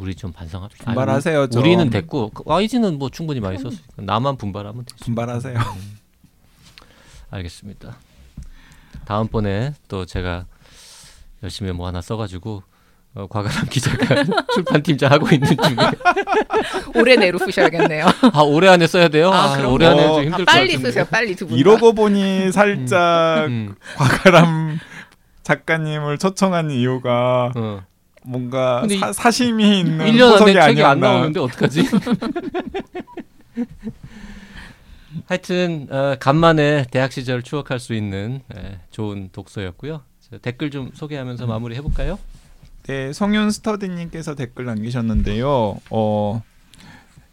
우리 좀 반성합시다. 분발하세요. 아니, 좀. 우리는 됐고 그 YG는 뭐 충분히 많이 썼으니까 나만 분발하면 되죠. 분발하세요. 알겠습니다. 다음번에 또 제가 열심히 뭐 하나 써가지고 어, 과감한 기자가 출판팀장 하고 있는 중에 올해 내로 쓰셔야겠네요. 아 올해 안에 써야 돼요. 아, 아. 올해 안에 좀 어, 힘들 아, 것 빨리. 쓰세요. 빨리 두 분. 다. 이러고 보니 살짝 음, 과가람 작가님을 초청한 이유가 어. 뭔가 사, 사심이 있는 1년 안에 책이 안 아니었나. 나오는데 어떡하지? 하여튼 어, 간만에 대학 시절 추억할 수 있는 예, 좋은 독서였고요. 자, 댓글 좀 소개하면서 마무리 해볼까요? 네, 성윤 스터디님께서 댓글 남기셨는데요. 어,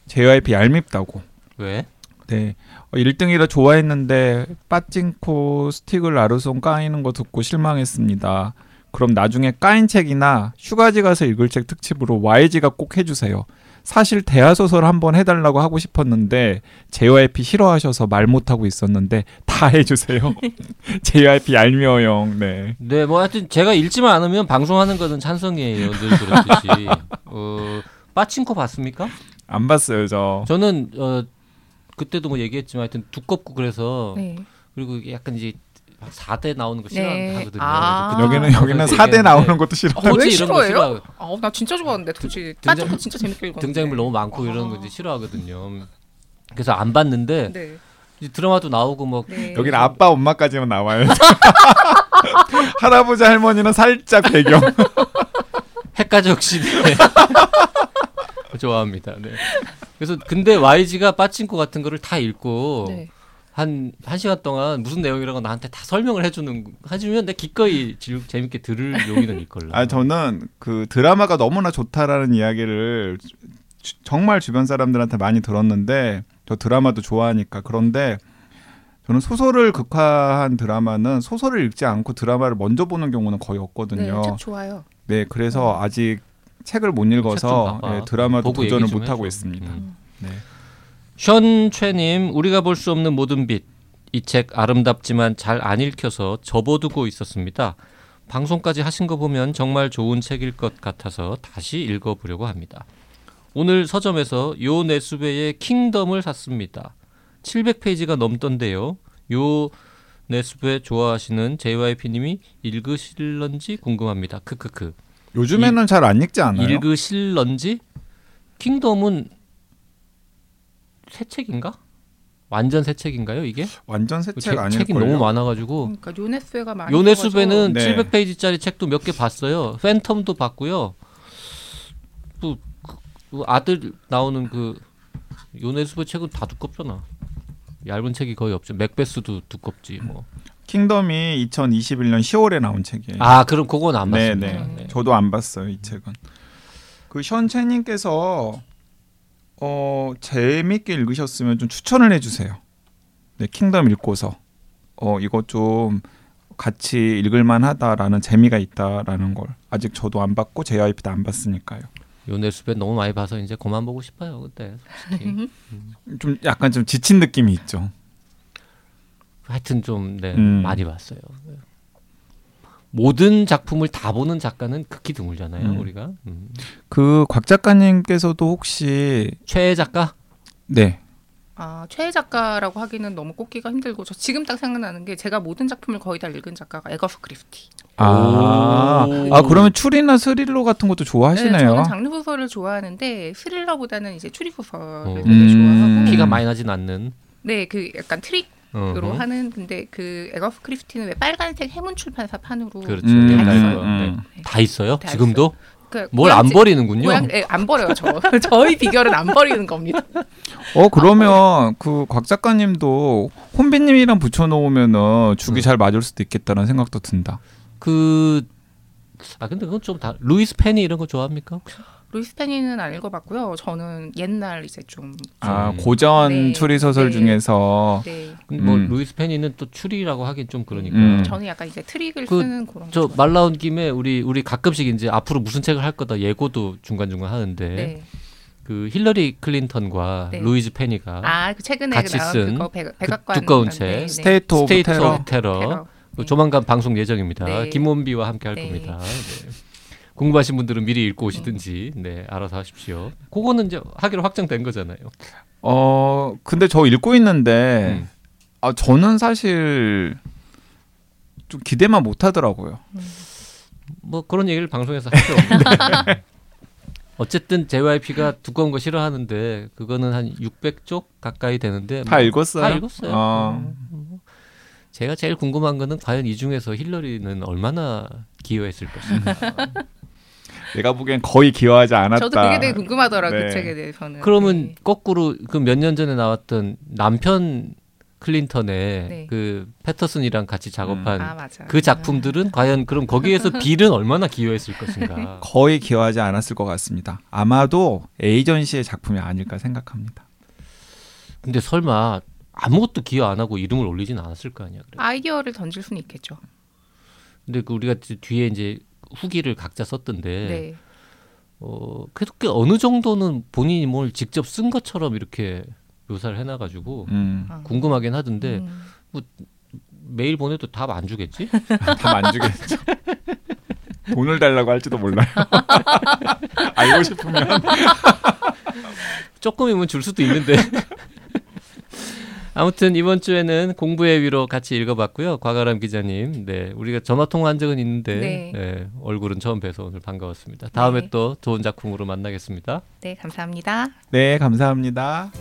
JYP 얄밉다고. 왜? 네, 어, 1등이라 좋아했는데 빠찡코 스틱을 아르송 까이는 거 듣고 실망했습니다. 그럼 나중에 까인 책이나 휴가지 가서 읽을 책 특집으로 YG가 꼭 해주세요. 사실 대하소설 한번 해달라고 하고 싶었는데 JYP 싫어하셔서 말 못하고 있었는데 다 해주세요. JYP 얄미워요. 네. 네, 뭐 하여튼 제가 읽지만 않으면 방송하는 거는 찬성이에요. 늘 그렇듯이. 어, 빠친코 봤습니까? 안 봤어요 저. 저는 어, 그때도 뭐 얘기했지만 하여튼 두껍고 그래서 네. 그리고 약간 이제 막 4대 나오는 거 네. 싫어하거든요. 아. 그래서 여기는 여기는 그래서 4대 얘기했는데 나오는 것도 싫어. 아, 호지 왜 싫어해요? 아, 나 진짜 좋아하는데 도대체 등장- 빠져도 진짜 재밌게 읽었는데. 등장인물 너무 많고 이런 거 아. 이제 싫어하거든요. 그래서 안 봤는데 네. 이제 드라마도 나오고 뭐 네. 여기는 아빠 엄마까지만 나와요. 할아버지 할머니는 살짝 배경. 핵가족 시대 좋아합니다. 네. 그래서 근데 YG가 빠친코 같은 거를 다 읽고 네. 한, 한 시간 동안 무슨 내용이라고 나한테 다 설명을 해주는, 해주면 내 기꺼이 질- 재밌게 들을 용의는 있걸라. 아 저는 그 드라마가 너무나 좋다라는 이야기를 주- 정말 주변 사람들한테 많이 들었는데 저 드라마도 좋아하니까 그런데 저는 소설을 극화한 드라마는 소설을 읽지 않고 드라마를 먼저 보는 경우는 거의 네, 없거든요. 책 좋아요. 네, 그래서 아직 책을 못 읽어서. 예, 드라마도 도전을 못 하고. 있습니다. 음. 네. 션최님, 우리가 볼 수 없는 모든 빛. 이 책 아름답지만 잘 안 읽혀서 접어두고 있었습니다. 방송까지 하신 거 보면 정말 좋은 책일 것 같아서 다시 읽어보려고 합니다. 오늘 서점에서 요 네스베의 킹덤을 샀습니다. 700페이지가 넘던데요. 요 네스베 좋아하시는 JYP님이 읽으실런지 궁금합니다. 크크크. 요즘에는 잘 안 읽지 않아요? 읽으실런지? 킹덤은 새 책인가? 완전 새 책인가요 이게? 완전 새 책- 책 아닐걸요? 책이 너무 많아가지고 그러니까 요네스가 많이 요네스베는 네. 700페이지짜리 책도 몇 개 봤어요. 팬텀도 봤고요. 또 그 아들 나오는 그 요네스베 책은 다 두껍잖아. 얇은 책이 거의 없죠. 맥베스도 두껍지 뭐. 킹덤이 2021년 10월에 나온 책이에요. 아 그럼 그건 안 네, 봤습니다. 네. 네. 저도 안 봤어요 이 책은. 그 션 채님께서 어 재밌게 읽으셨으면 좀 추천을 해주세요. 네, 킹덤 읽고서 어 이거 좀 같이 읽을만하다라는 재미가 있다라는 걸 아직 저도 안 봤고 JYP도 안 봤으니까요. 요네스베 너무 많이 봐서 이제 그만 보고 싶어요 그때. 솔직히. 좀 약간 좀 지친 느낌이 있죠. 하여튼 좀 네, 음. 많이 봤어요. 모든 작품을 다 보는 작가는 극히 드물잖아요, 음. 우리가. 음. 그곽 작가님께서도 혹시 최애 작가? 네 아, 최애 작가라고 하기는 너무 꼽기가 힘들고 저 지금 딱 생각나는 게 제가 모든 작품을 거의 다 읽은 작가가 에거스 크리스티. 아, 오. 아 그러면 추리나 스릴러 같은 것도 네, 좋아하시네요. 저는 장르 소설을 좋아하는데 스릴러보다는 이제 추리 소설을 어. 되게 음. 좋아하고 키가 많이 나진 않는. 네, 그 약간 트릭 으로. 하는 근데 그 에거스 크리스티는 왜 빨간색 해문 출판사 판으로 그렇죠. 음, 다 거. 음. 네. 다 있어요? 다 지금도? 그뭘안 고양지- 버리는군요. 고양, 예, 안 버려요 저 저희 비결은 안 버리는 겁니다. 어 그러면 그 곽 작가님도 혼비님이랑 붙여놓으면은 죽이 음. 잘 맞을 수도 있겠다는 생각도 든다. 그, 아, 근데 그건 좀 다, 루이스 페니 이런 거 좋아합니까? 루이스 페니는 안 읽어봤고요. 저는 옛날 이제 좀아 음. 고전 네. 추리 소설 네. 중에서 네, 뭐, 음. 루이스 페니는 또 추리라고 하긴 좀 그러니까. 음. 저는 약간 이제 트릭을 그, 쓰는 그런. 저거 말 나온 김에 우리 우리 가끔씩 이제 앞으로 무슨 책을 할 거다 예고도 중간 중간 하는데. 네. 그 힐러리 클린턴과 네. 루이즈 페니가 아, 그 최근에 같이 쓴 그거 백, 백악관 두꺼운 네, 책, 네. 스테이트 오브 테러. 테러, 테러. 그 네. 조만간 방송 예정입니다. 네. 김원비와 함께 할 네. 겁니다. 네. 궁금하신 분들은 미리 읽고 오시든지 네 알아서 하십시오. 그거는 이제 하기로 확정된 거잖아요. 어 근데 저 읽고 있는데 음. 아 저는 사실 좀 기대만 못 하더라고요. 뭐 그런 얘기를 방송에서 할 필요 없는데 어쨌든 JYP가 두꺼운 거 싫어하는데 그거는 한 600쪽 가까이 되는데 다 뭐 읽었어요? 다 읽었어요. 어. 음, 제가 제일 궁금한 거는 과연 이 중에서 힐러리는 얼마나 기여했을 것인가. 내가 보기엔 거의 기여하지 않았다. 저도 그게 되게 궁금하더라고요. 네. 그 책에 대해서는. 그러면 네. 거꾸로 그 몇 년 전에 나왔던 남편 클린턴의 네. 그 패터슨이랑 같이 작업한 아, 맞아. 그 작품들은 과연 그럼 거기에서 빌은 얼마나 기여했을 것인가. 거의 기여하지 않았을 것 같습니다. 아마도 에이전시의 작품이 아닐까 생각합니다. 근데 설마 아무것도 기여 안 하고 이름을 올리진 않았을 거 아니야. 그래. 아이디어를 던질 수는 있겠죠. 근데 그 우리가 뒤- 뒤에 이제 후기를 각자 썼던데 네. 어 그래도 꽤 어느 정도는 본인이 뭘 직접 쓴 것처럼 이렇게 묘사를 해놔가지고 음, 아. 궁금하긴 하던데 음. 메일 보내도 답 안 주겠지? 답 안 주겠죠. 돈을 달라고 할지도 몰라요. 알고 싶으면 조금이면 줄 수도 있는데. 아무튼 이번 주에는 공부의 위로 같이 읽어봤고요. 과가람 기자님, 네 우리가 전화 통화한 적은 있는데 네. 네, 얼굴은 처음 뵈서 오늘 반가웠습니다. 다음에 네. 또 좋은 작품으로 만나겠습니다. 네, 감사합니다. 네 감사합니다.